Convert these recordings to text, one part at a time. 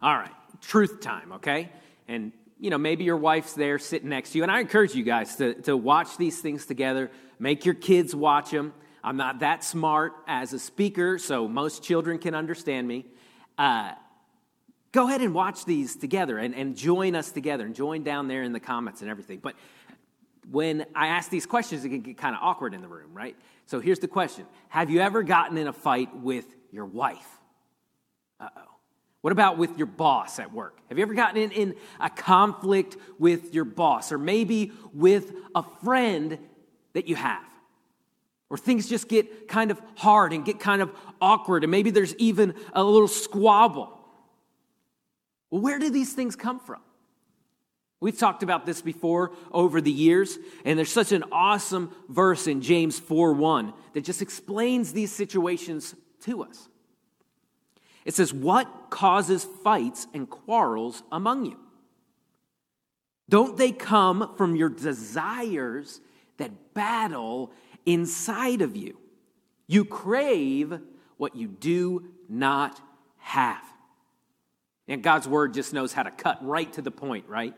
All right, truth time, okay? And, you know, maybe your wife's there sitting next to you. And I encourage you guys to, to watch these things together. Make your kids watch them. I'm not that smart as a speaker, so most children can understand me. Uh, go ahead and watch these together and, and join us together and join down there in the comments and everything. But when I ask these questions, it can get kind of awkward in the room, right? So here's the question Have you ever gotten in a fight with your wife? Uh oh. What about with your boss at work? Have you ever gotten in, in a conflict with your boss or maybe with a friend that you have? Or things just get kind of hard and get kind of awkward, and maybe there's even a little squabble. Well, where do these things come from? We've talked about this before over the years, and there's such an awesome verse in James 4 1 that just explains these situations to us. It says, What causes fights and quarrels among you? Don't they come from your desires that battle inside of you? You crave what you do not have. And God's word just knows how to cut right to the point, right?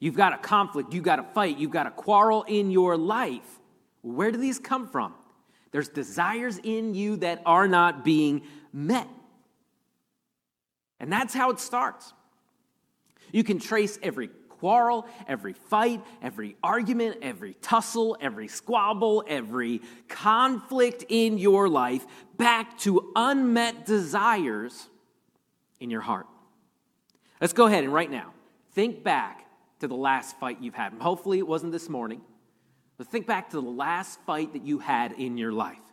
You've got a conflict, you've got a fight, you've got a quarrel in your life. Where do these come from? There's desires in you that are not being met. And that's how it starts. You can trace every quarrel, every fight, every argument, every tussle, every squabble, every conflict in your life back to unmet desires in your heart. Let's go ahead and right now think back to the last fight you've had. Hopefully, it wasn't this morning, but think back to the last fight that you had in your life.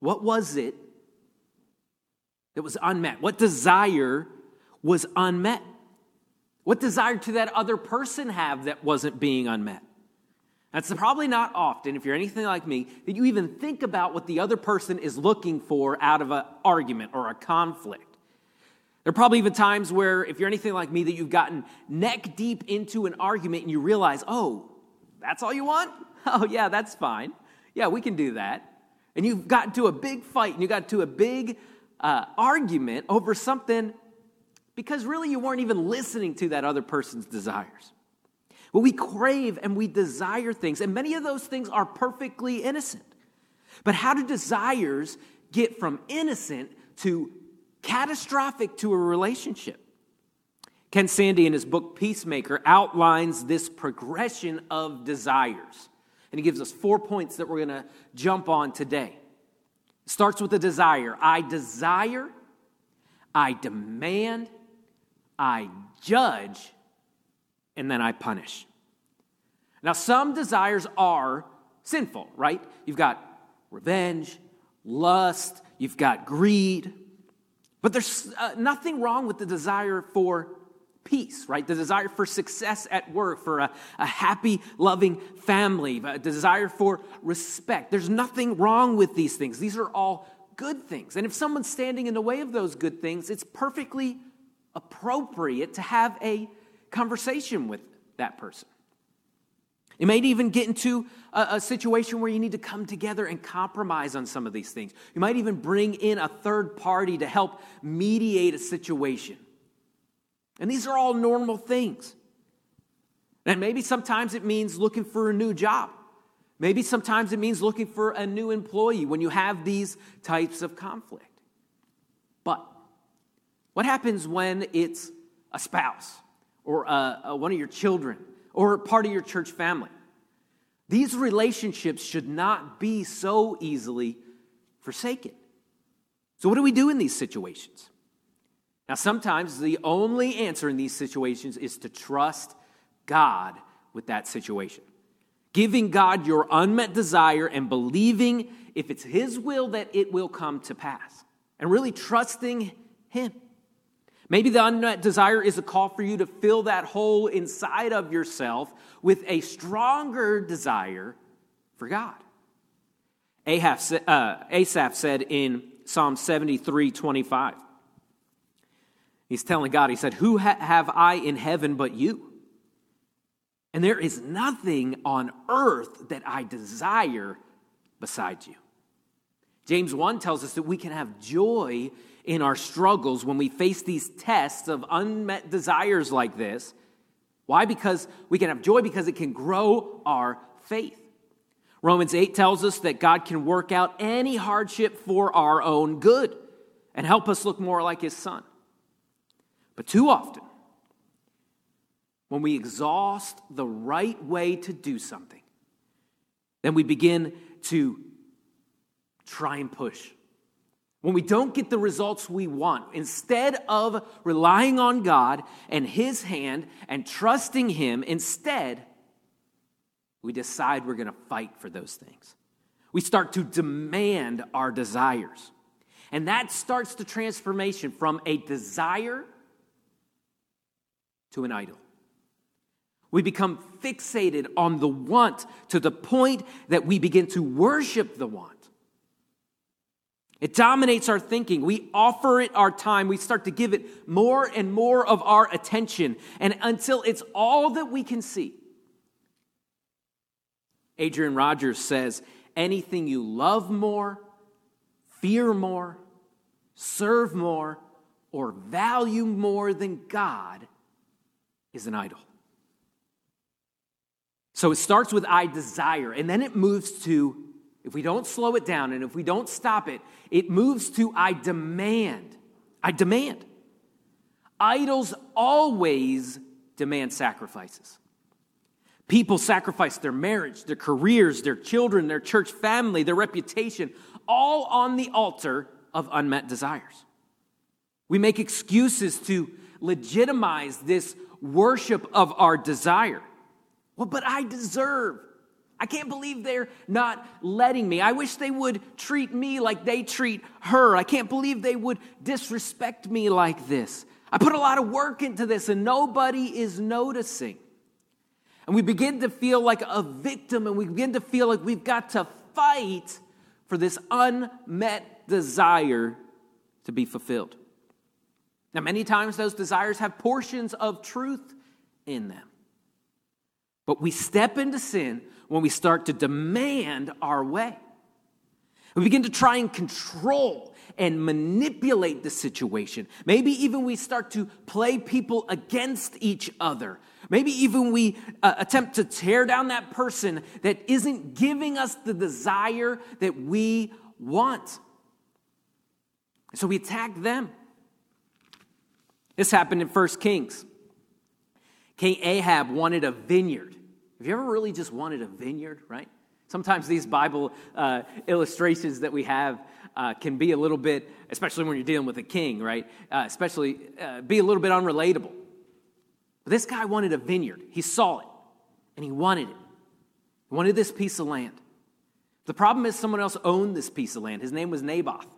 What was it that was unmet? What desire was unmet? What desire did that other person have that wasn't being unmet? That's probably not often, if you're anything like me, that you even think about what the other person is looking for out of an argument or a conflict. There are probably even times where, if you're anything like me, that you've gotten neck deep into an argument and you realize, oh, that's all you want? Oh, yeah, that's fine. Yeah, we can do that and you've gotten to a big fight and you got to a big uh, argument over something because really you weren't even listening to that other person's desires. Well, we crave and we desire things, and many of those things are perfectly innocent. But how do desires get from innocent to catastrophic to a relationship? Ken Sande, in his book Peacemaker, outlines this progression of desires. And he gives us four points that we're going to jump on today. It starts with a desire. I desire, I demand, I judge, and then I punish. Now, some desires are sinful, right? You've got revenge, lust, you've got greed. But there's uh, nothing wrong with the desire for peace, right? The desire for success at work, for a, a happy, loving family, a desire for respect. There's nothing wrong with these things. These are all good things. And if someone's standing in the way of those good things, it's perfectly appropriate to have a conversation with that person. You may even get into a, a, situation where you need to come together and compromise on some of these things. You might even bring in a third party to help mediate a situation. And these are all normal things. And maybe sometimes it means looking for a new job. Maybe sometimes it means looking for a new employee when you have these types of conflict. But what happens when it's a spouse or a, a, one of your children or part of your church family? These relationships should not be so easily forsaken. So, what do we do in these situations? Now, sometimes the only answer in these situations is to trust God with that situation. Giving God your unmet desire and believing if it's His will that it will come to pass. And really trusting Him. Maybe the unmet desire is a call for you to fill that hole inside of yourself with a stronger desire for God. Ahab, uh, Asaph said in Psalm 73 25, He's telling God, He said, Who ha- have I in heaven but you? And there is nothing on earth that I desire besides you. James 1 tells us that we can have joy in our struggles when we face these tests of unmet desires like this. Why? Because we can have joy because it can grow our faith. Romans 8 tells us that God can work out any hardship for our own good and help us look more like his son. But too often, when we exhaust the right way to do something, then we begin to try and push. When we don't get the results we want, instead of relying on God and His hand and trusting Him, instead, we decide we're going to fight for those things. We start to demand our desires. And that starts the transformation from a desire to an idol. We become fixated on the want to the point that we begin to worship the want. It dominates our thinking. We offer it our time. We start to give it more and more of our attention, and until it's all that we can see. Adrian Rogers says anything you love more, fear more, serve more, or value more than God is an idol. So it starts with I desire, and then it moves to, if we don't slow it down and if we don't stop it, it moves to I demand. I demand. Idols always demand sacrifices. People sacrifice their marriage, their careers, their children, their church family, their reputation, all on the altar of unmet desires. We make excuses to legitimize this worship of our desire. Well, but I deserve. I can't believe they're not letting me. I wish they would treat me like they treat her. I can't believe they would disrespect me like this. I put a lot of work into this and nobody is noticing. And we begin to feel like a victim and we begin to feel like we've got to fight for this unmet desire to be fulfilled. Now, many times those desires have portions of truth in them. But we step into sin when we start to demand our way. We begin to try and control and manipulate the situation. Maybe even we start to play people against each other. Maybe even we uh, attempt to tear down that person that isn't giving us the desire that we want. So we attack them. This happened in 1 Kings. King Ahab wanted a vineyard. Have you ever really just wanted a vineyard, right? Sometimes these Bible uh, illustrations that we have uh, can be a little bit, especially when you're dealing with a king, right? Uh, especially uh, be a little bit unrelatable. But this guy wanted a vineyard. He saw it and he wanted it. He wanted this piece of land. The problem is, someone else owned this piece of land. His name was Naboth.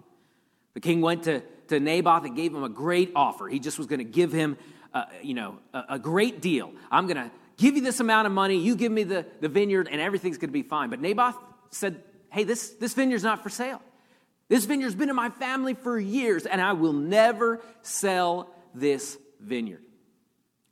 The king went to, to Naboth and gave him a great offer. He just was going to give him, uh, you know, a, a great deal. I'm going to give you this amount of money. You give me the, the vineyard, and everything's going to be fine. But Naboth said, hey, this, this vineyard's not for sale. This vineyard's been in my family for years, and I will never sell this vineyard.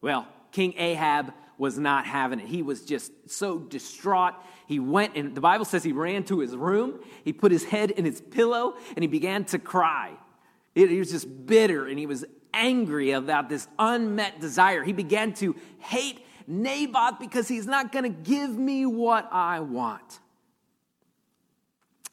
Well, King Ahab was not having it. He was just so distraught. He went, and the Bible says he ran to his room, he put his head in his pillow, and he began to cry. He was just bitter and he was angry about this unmet desire. He began to hate Naboth because he's not going to give me what I want.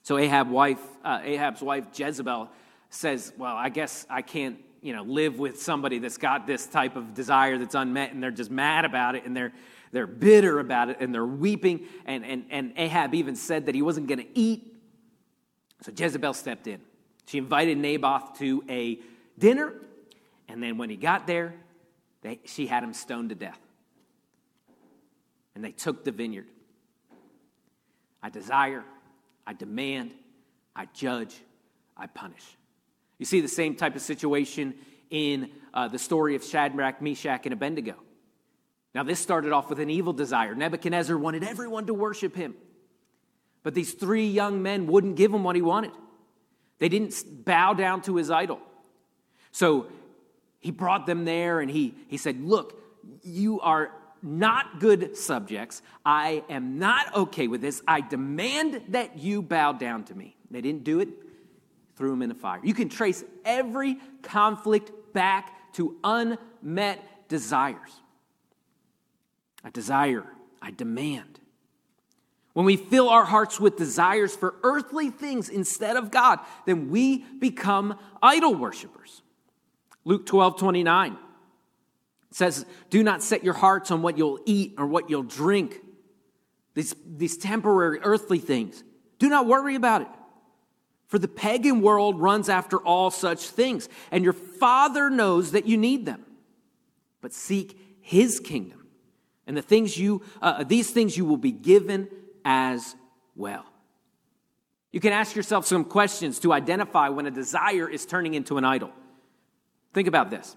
So Ahab wife, uh, Ahab's wife Jezebel says, "Well, I guess I can't, you know, live with somebody that's got this type of desire that's unmet, and they're just mad about it, and they're they're bitter about it, and they're weeping." And and and Ahab even said that he wasn't going to eat. So Jezebel stepped in. She invited Naboth to a dinner, and then when he got there, they, she had him stoned to death. And they took the vineyard. I desire, I demand, I judge, I punish. You see the same type of situation in uh, the story of Shadrach, Meshach, and Abednego. Now, this started off with an evil desire. Nebuchadnezzar wanted everyone to worship him. But these three young men wouldn't give him what he wanted. They didn't bow down to his idol. So he brought them there and he, he said, Look, you are not good subjects. I am not okay with this. I demand that you bow down to me. They didn't do it. threw him in the fire. You can trace every conflict back to unmet desires. I desire, I demand. When we fill our hearts with desires for earthly things instead of God, then we become idol worshippers. Luke 12 29 says, Do not set your hearts on what you'll eat or what you'll drink, these, these temporary earthly things. Do not worry about it. For the pagan world runs after all such things, and your Father knows that you need them. But seek His kingdom, and the things you, uh, these things you will be given as well. You can ask yourself some questions to identify when a desire is turning into an idol. Think about this.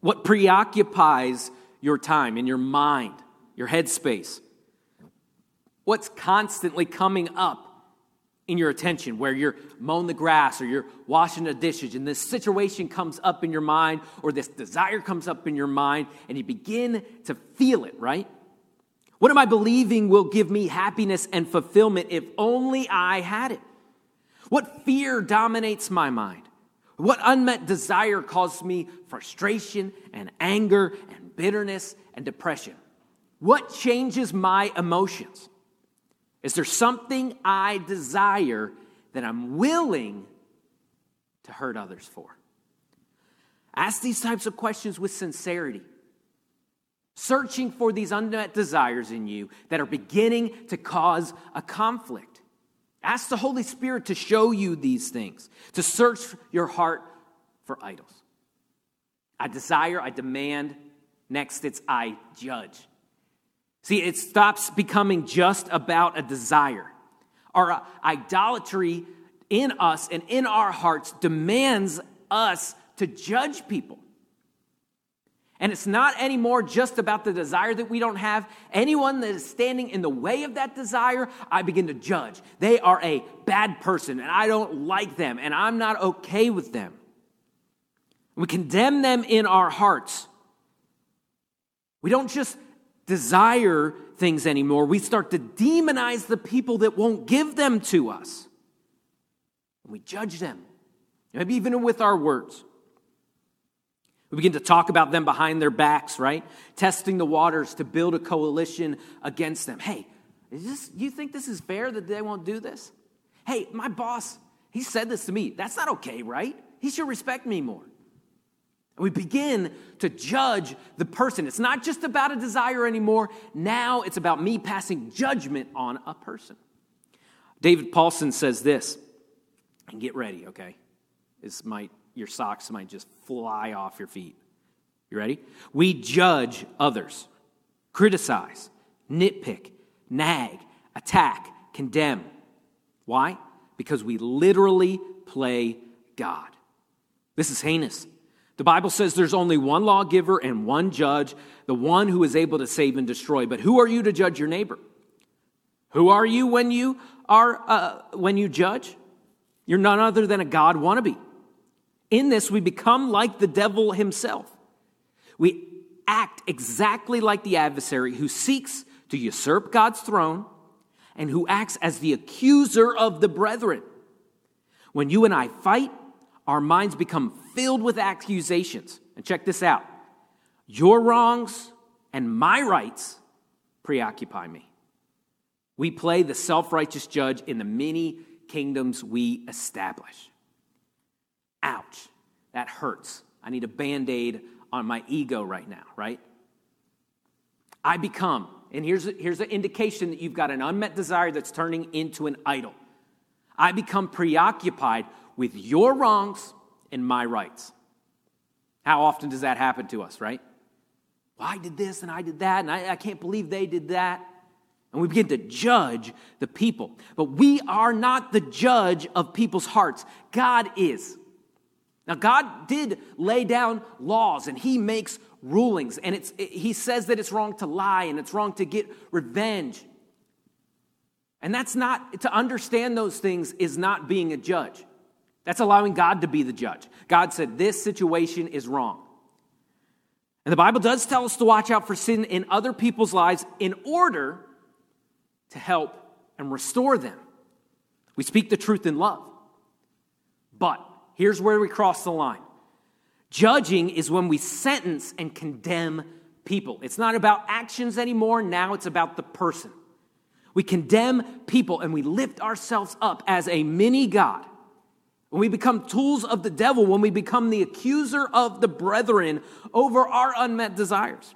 What preoccupies your time in your mind, your headspace? What's constantly coming up in your attention where you're mowing the grass or you're washing the dishes and this situation comes up in your mind or this desire comes up in your mind and you begin to feel it, right? What am I believing will give me happiness and fulfillment if only I had it? What fear dominates my mind? What unmet desire causes me frustration and anger and bitterness and depression? What changes my emotions? Is there something I desire that I'm willing to hurt others for? Ask these types of questions with sincerity, searching for these unmet desires in you that are beginning to cause a conflict. Ask the Holy Spirit to show you these things, to search your heart for idols. I desire, I demand. Next, it's I judge. See, it stops becoming just about a desire. Our idolatry in us and in our hearts demands us to judge people. And it's not anymore just about the desire that we don't have. Anyone that is standing in the way of that desire, I begin to judge. They are a bad person, and I don't like them, and I'm not okay with them. We condemn them in our hearts. We don't just desire things anymore, we start to demonize the people that won't give them to us. And we judge them, maybe even with our words. We begin to talk about them behind their backs, right? Testing the waters to build a coalition against them. Hey, is this, you think this is fair that they won't do this? Hey, my boss, he said this to me. That's not okay, right? He should respect me more. And We begin to judge the person. It's not just about a desire anymore. Now it's about me passing judgment on a person. David Powlison says this, and get ready, okay? This might, your socks might just fly off your feet. You ready? We judge others, criticize, nitpick, nag, attack, condemn. Why? Because we literally play God. This is heinous. The Bible says there's only one lawgiver and one judge, the one who is able to save and destroy. But who are you to judge your neighbor? Who are you when you are uh, when you judge? You're none other than a God wannabe. In this, we become like the devil himself. We act exactly like the adversary who seeks to usurp God's throne and who acts as the accuser of the brethren. When you and I fight, our minds become filled with accusations. And check this out your wrongs and my rights preoccupy me. We play the self righteous judge in the many kingdoms we establish. Ouch, that hurts. I need a band aid on my ego right now, right? I become, and here's, here's an indication that you've got an unmet desire that's turning into an idol. I become preoccupied with your wrongs and my rights. How often does that happen to us, right? Well, I did this and I did that, and I, I can't believe they did that. And we begin to judge the people. But we are not the judge of people's hearts, God is. Now, God did lay down laws and He makes rulings, and it's, He says that it's wrong to lie and it's wrong to get revenge. And that's not, to understand those things is not being a judge. That's allowing God to be the judge. God said, This situation is wrong. And the Bible does tell us to watch out for sin in other people's lives in order to help and restore them. We speak the truth in love. But here's where we cross the line judging is when we sentence and condemn people. It's not about actions anymore, now it's about the person. We condemn people and we lift ourselves up as a mini God. When we become tools of the devil, when we become the accuser of the brethren over our unmet desires.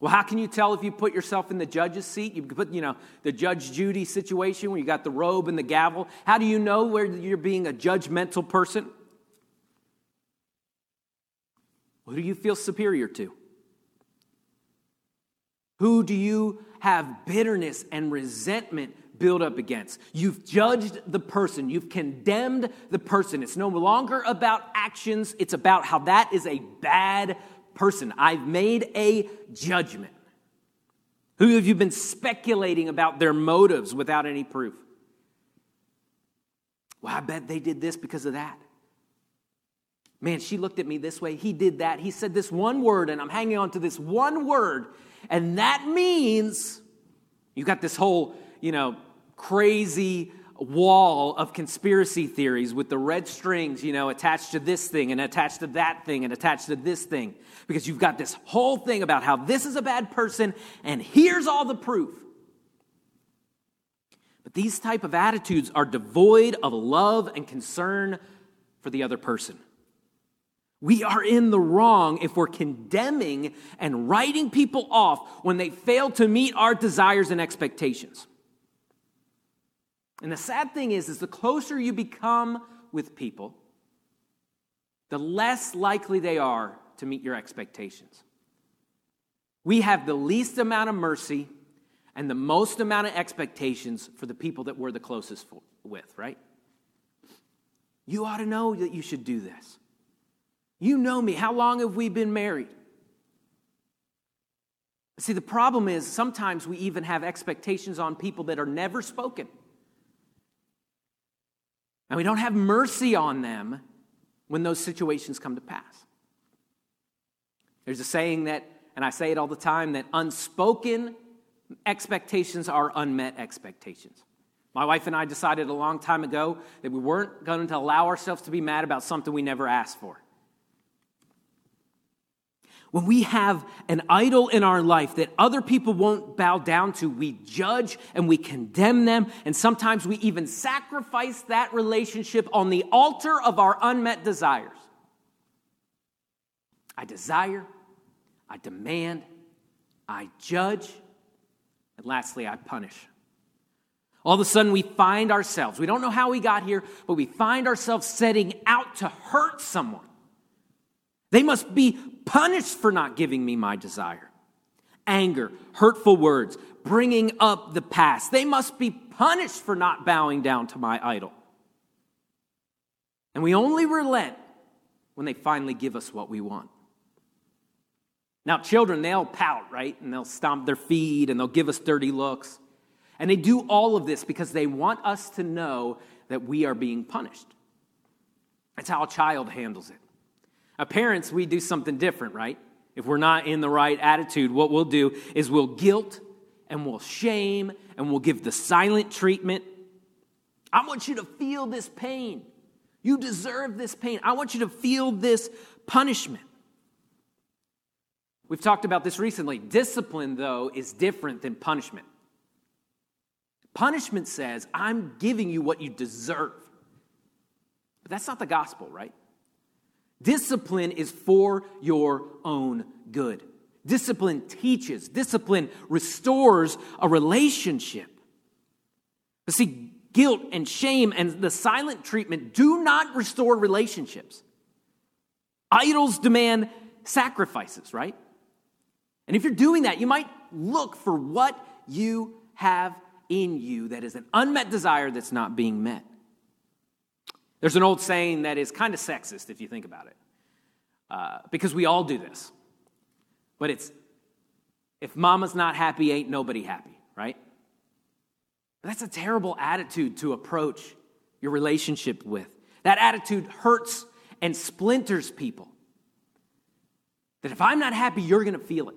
Well, how can you tell if you put yourself in the judge's seat? You put, you know, the Judge Judy situation where you got the robe and the gavel. How do you know where you're being a judgmental person? Who do you feel superior to? Who do you have bitterness and resentment build up against? You've judged the person, you've condemned the person. It's no longer about actions, it's about how that is a bad person. I've made a judgment. Who have you been speculating about their motives without any proof? Well, I bet they did this because of that. Man, she looked at me this way. He did that. He said this one word, and I'm hanging on to this one word. And that means you got this whole, you know, crazy wall of conspiracy theories with the red strings, you know, attached to this thing and attached to that thing and attached to this thing. Because you've got this whole thing about how this is a bad person and here's all the proof. But these type of attitudes are devoid of love and concern for the other person. We are in the wrong if we're condemning and writing people off when they fail to meet our desires and expectations. And the sad thing is, is the closer you become with people, the less likely they are to meet your expectations. We have the least amount of mercy and the most amount of expectations for the people that we're the closest for, with, right? You ought to know that you should do this. You know me. How long have we been married? See, the problem is sometimes we even have expectations on people that are never spoken. And we don't have mercy on them when those situations come to pass. There's a saying that, and I say it all the time, that unspoken expectations are unmet expectations. My wife and I decided a long time ago that we weren't going to allow ourselves to be mad about something we never asked for. When we have an idol in our life that other people won't bow down to, we judge and we condemn them, and sometimes we even sacrifice that relationship on the altar of our unmet desires. I desire, I demand, I judge, and lastly, I punish. All of a sudden, we find ourselves, we don't know how we got here, but we find ourselves setting out to hurt someone. They must be punished for not giving me my desire. Anger, hurtful words, bringing up the past. They must be punished for not bowing down to my idol. And we only relent when they finally give us what we want. Now, children, they'll pout, right? And they'll stomp their feet and they'll give us dirty looks. And they do all of this because they want us to know that we are being punished. That's how a child handles it. Parents, we do something different, right? If we're not in the right attitude, what we'll do is we'll guilt and we'll shame and we'll give the silent treatment. I want you to feel this pain. You deserve this pain. I want you to feel this punishment. We've talked about this recently. Discipline, though, is different than punishment. Punishment says, I'm giving you what you deserve. But that's not the gospel, right? Discipline is for your own good. Discipline teaches, discipline restores a relationship. But see, guilt and shame and the silent treatment do not restore relationships. Idols demand sacrifices, right? And if you're doing that, you might look for what you have in you that is an unmet desire that's not being met. There's an old saying that is kind of sexist if you think about it, uh, because we all do this. But it's if mama's not happy, ain't nobody happy, right? That's a terrible attitude to approach your relationship with. That attitude hurts and splinters people. That if I'm not happy, you're going to feel it.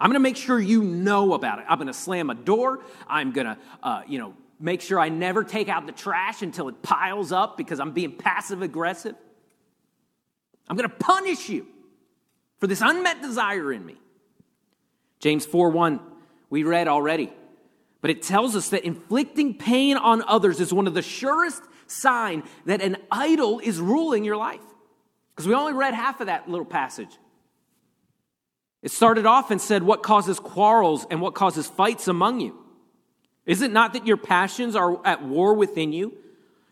I'm going to make sure you know about it. I'm going to slam a door. I'm going to, uh, you know, make sure I never take out the trash until it piles up because I'm being passive aggressive. I'm going to punish you for this unmet desire in me. James 4 1, we read already. But it tells us that inflicting pain on others is one of the surest sign that an idol is ruling your life. Because we only read half of that little passage. It started off and said, What causes quarrels and what causes fights among you? Is it not that your passions are at war within you?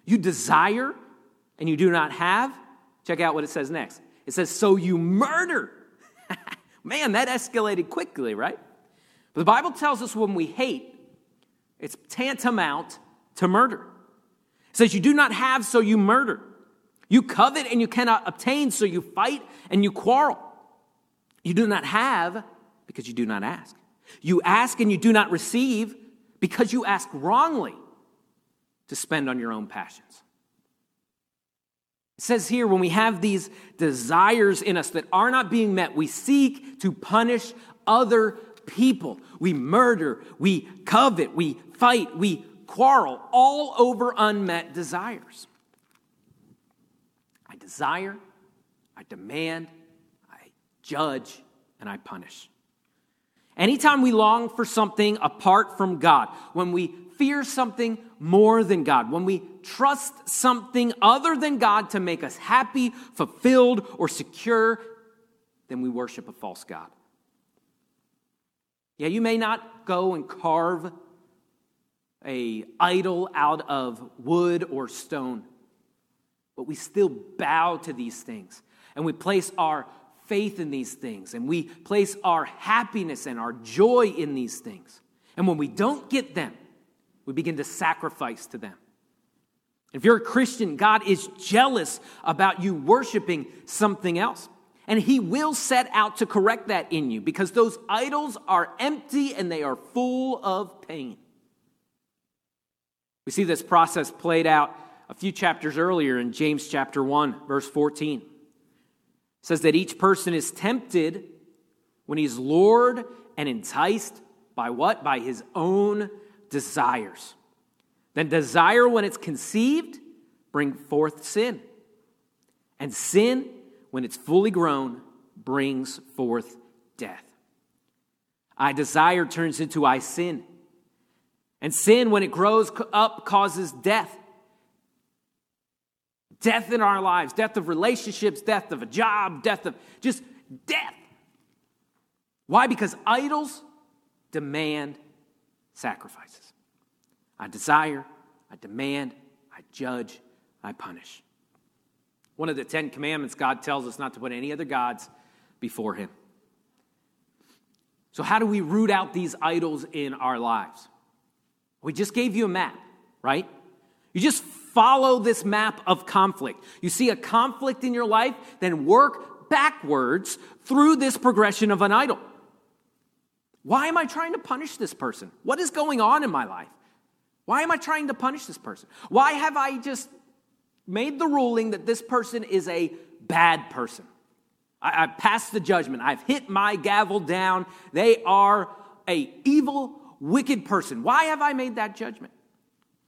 You desire and you do not have? Check out what it says next. It says, So you murder. Man, that escalated quickly, right? But the Bible tells us when we hate, it's tantamount to murder. It says, You do not have, so you murder. You covet and you cannot obtain, so you fight and you quarrel. You do not have because you do not ask. You ask and you do not receive because you ask wrongly to spend on your own passions. It says here when we have these desires in us that are not being met, we seek to punish other people. We murder, we covet, we fight, we quarrel, all over unmet desires. I desire, I demand, I judge, and I punish. Anytime we long for something apart from God, when we fear something more than God, when we trust something other than God to make us happy, fulfilled, or secure, then we worship a false God. Yeah, you may not go and carve a idol out of wood or stone, but we still bow to these things and we place our faith in these things and we place our happiness and our joy in these things. And when we don't get them, we begin to sacrifice to them. If you're a Christian, God is jealous about you worshiping something else. And He will set out to correct that in you because those idols are empty and they are full of pain. We see this process played out a few chapters earlier in James chapter 1, verse 14 says that each person is tempted when he's lured and enticed by what? By his own desires. Then desire, when it's conceived, bring forth sin. And sin, when it's fully grown, brings forth death. I desire turns into I sin. And sin, when it grows up, causes death death in our lives, death of relationships, death of a job, death of just death. Why? Because idols demand sacrifices. I desire, I demand, I judge, I punish. One of the Ten Commandments, God tells us not to put any other gods before Him. So, how do we root out these idols in our lives? We just gave you a map, right? You just follow this map of conflict. You see a conflict in your life, then work backwards through this progression of an idol. Why am I trying to punish this person? What is going on in my life? Why am I trying to punish this person? Why have I just made the ruling that this person is a bad person? I, I passed the judgment. I've hit my gavel down. They are a evil, wicked person. Why have I made that judgment?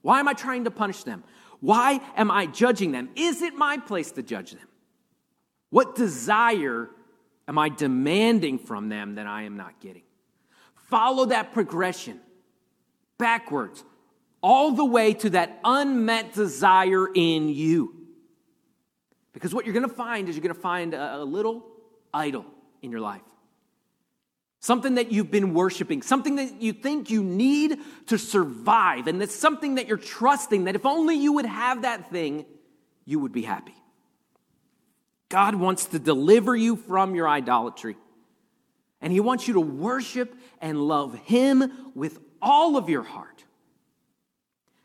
Why am I trying to punish them? Why am I judging them? Is it my place to judge them? What desire am I demanding from them that I am not getting? Follow that progression backwards, all the way to that unmet desire in you. Because what you're going to find is you're going to find a, little idol in your life something that you've been worshiping, something that you think you need to survive, and it's something that you're trusting that if only you would have that thing, you would be happy. God wants to deliver you from your idolatry, and He wants you to worship and love Him with all of your heart.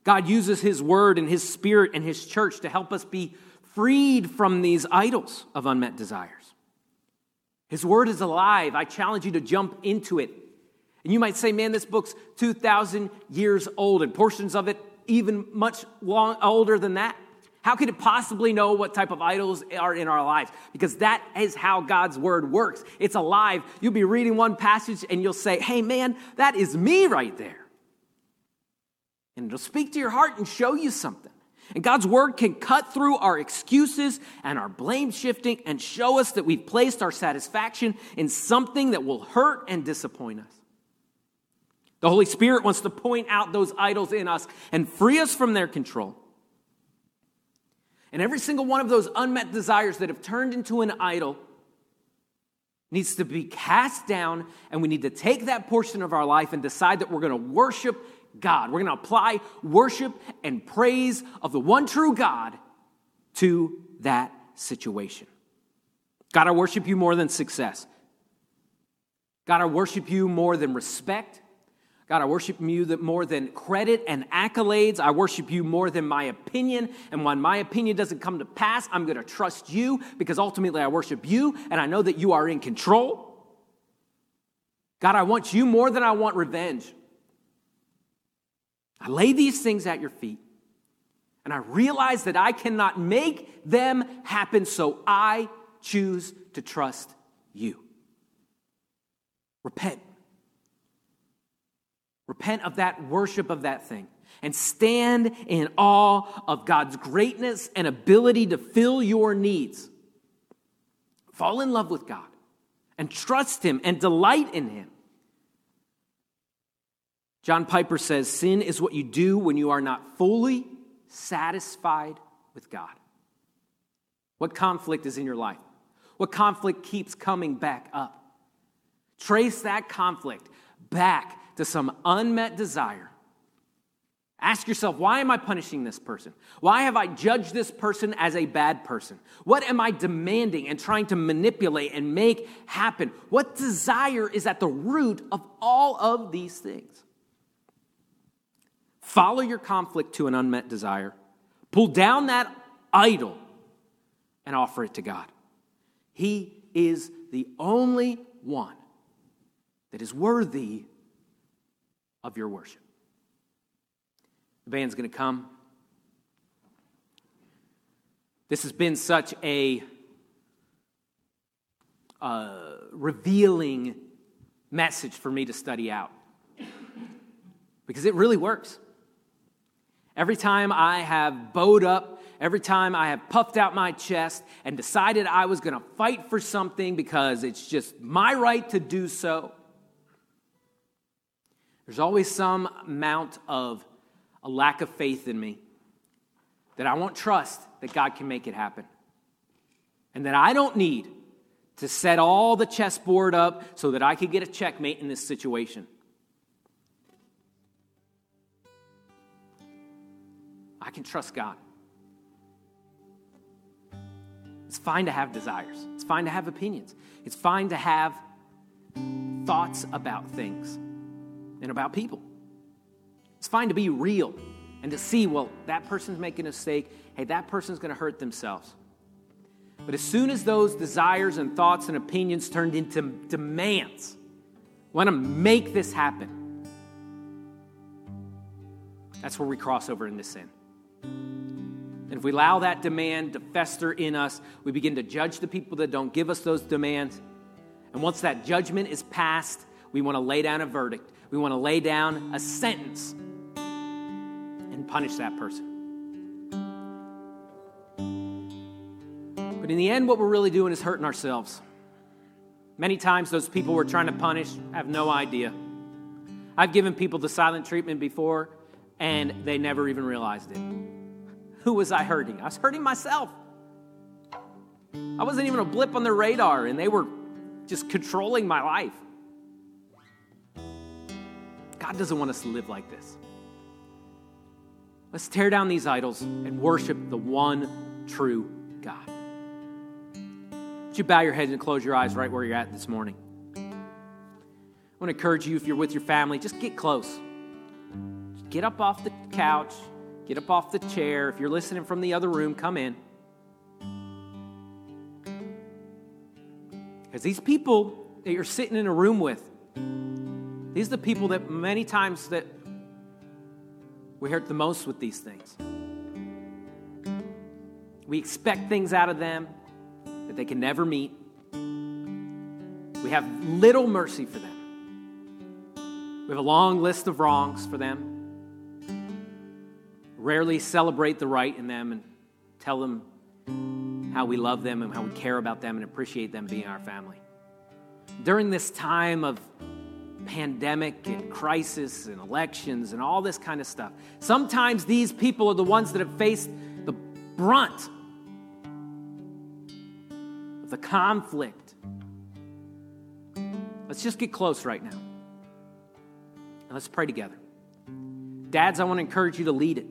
God uses His Word and His Spirit and His church to help us be freed from these idols of unmet desires. His word is alive. I challenge you to jump into it. And you might say, man, this book's 2,000 years old, and portions of it even much long, older than that. How could it possibly know what type of idols are in our lives? Because that is how God's word works. It's alive. You'll be reading one passage and you'll say, hey, man, that is me right there. And it'll speak to your heart and show you something. And God's word can cut through our excuses and our blame shifting and show us that we've placed our satisfaction in something that will hurt and disappoint us. The Holy Spirit wants to point out those idols in us and free us from their control. And every single one of those unmet desires that have turned into an idol needs to be cast down, and we need to take that portion of our life and decide that we're going to worship God. We're going to apply worship and praise of the one true God to that situation. God, I worship you more than success. God, I worship you more than respect. God, I worship you more than credit and accolades. I worship you more than my opinion. And when my opinion doesn't come to pass, I'm going to trust you because ultimately I worship you and I know that you are in control. God, I want you more than I want revenge. I lay these things at your feet and I realize that I cannot make them happen, so I choose to trust you. Repent. Repent of that worship of that thing and stand in awe of God's greatness and ability to fill your needs. Fall in love with God and trust Him and delight in Him. John Piper says sin is what you do when you are not fully satisfied with God. What conflict is in your life? What conflict keeps coming back up? Trace that conflict back to some unmet desire. Ask yourself, why am I punishing this person? Why have I judged this person as a bad person? What am I demanding and trying to manipulate and make happen? What desire is at the root of all of these things? Follow your conflict to an unmet desire, pull down that idol, and offer it to God. He is the only one that is worthy of your worship. The band's going to come. This has been such a uh, revealing message for me to study out because it really works. Every time I have bowed up, every time I have puffed out my chest and decided I was going to fight for something because it's just my right to do so, there's always some amount of a lack of faith in me that I won't trust that God can make it happen. And that I don't need to set all the chessboard up so that I could get a checkmate in this situation. I can trust God. It's fine to have desires, it's fine to have opinions, it's fine to have thoughts about things and about people. It's fine to be real and to see, well, that person's making a mistake. Hey, that person's going to hurt themselves. But as soon as those desires and thoughts and opinions turned into demands, want to make this happen, that's where we cross over into sin. And if we allow that demand to fester in us, we begin to judge the people that don't give us those demands. And once that judgment is passed, we want to lay down a verdict. We want to lay down a sentence and punish that person. But in the end, what we're really doing is hurting ourselves. Many times, those people we're trying to punish have no idea. I've given people the silent treatment before, and they never even realized it. Who was I hurting? I was hurting myself. I wasn't even a blip on their radar, and they were just controlling my life. God doesn't want us to live like this. Let's tear down these idols and worship the one true God. Would you bow your head and close your eyes right where you're at this morning? I want to encourage you, if you're with your family, just get close. Get up off the couch, get up off the chair. If you're listening from the other room, come in. Because these people that you're sitting in a room with, these are the people that many times that we hurt the most with these things. We expect things out of them that they can never meet. We have little mercy for them. We have a long list of wrongs for them. Rarely celebrate the right in them and tell them how we love them and how we care about them and appreciate them being our family. During this time of pandemic and crisis and elections and all this kind of stuff, sometimes these people are the ones that have faced the brunt of the conflict. Let's just get close right now. And let's pray together. Dads, I want to encourage you to lead it.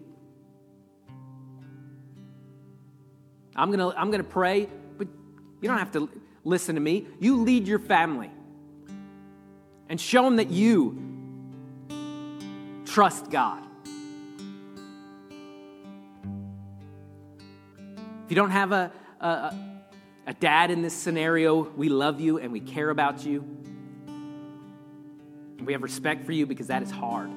I'm going to I'm going to pray, but you don't have to listen to me. You lead your family and show them that you trust God. If you don't have a, a, a dad in this scenario, we love you and we care about you. We have respect for you because that is hard.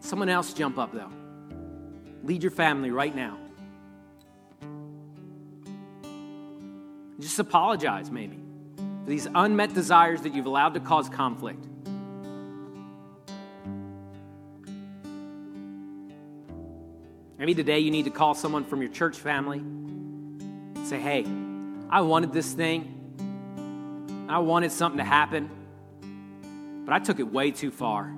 Someone else jump up, though. Lead your family right now. Just apologize, maybe, for these unmet desires that you've allowed to cause conflict. Maybe today you need to call someone from your church family and say, hey, I wanted this thing. I wanted something to happen, but I took it way too far.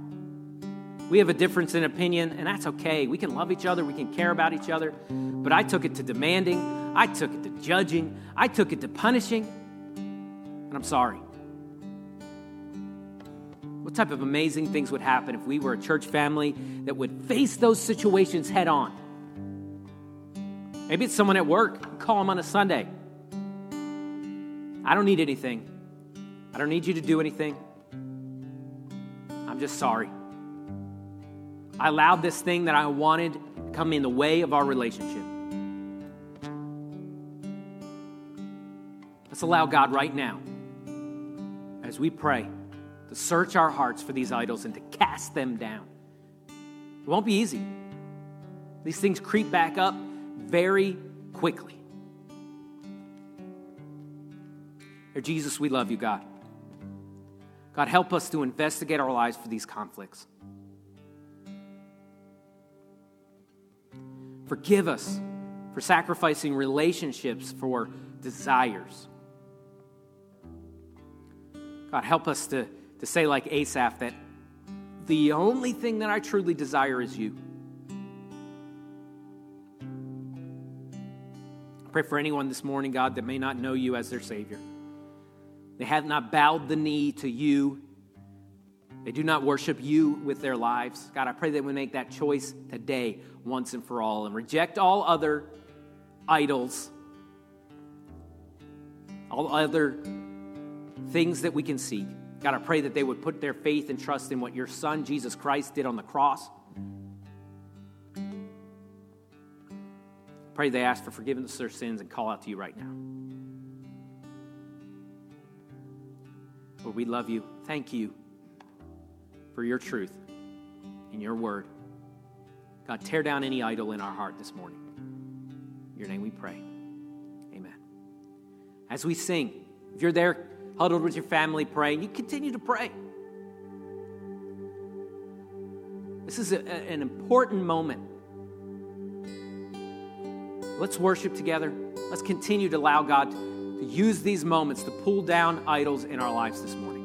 We have a difference in opinion, and that's okay. We can love each other, we can care about each other, but I took it to demanding, I took it to judging, I took it to punishing, and I'm sorry. What type of amazing things would happen if we were a church family that would face those situations head on? Maybe it's someone at work, call them on a Sunday. I don't need anything. I don't need you to do anything. I'm just sorry. I allowed this thing that I wanted to come in the way of our relationship. Let's allow God right now, as we pray, to search our hearts for these idols and to cast them down. It won't be easy. These things creep back up very quickly. Dear Jesus, we love you, God. God, help us to investigate our lives for these conflicts. Forgive us for sacrificing relationships for desires. God, help us to, to say, like Asaph, that the only thing that I truly desire is you. I pray for anyone this morning, God, that may not know you as their Savior. They have not bowed the knee to you. They do not worship you with their lives. God, I pray that we make that choice today, once and for all, and reject all other idols, all other things that we can seek. God, I pray that they would put their faith and trust in what your Son, Jesus Christ, did on the cross. Pray they ask for forgiveness of their sins and call out to you right now. Lord, we love you. Thank you for your truth in your word. God, tear down any idol in our heart this morning. In your name we pray. Amen. As we sing, if you're there huddled with your family praying, you continue to pray. This is a, an important moment. Let's worship together. Let's continue to allow God to use these moments to pull down idols in our lives this morning.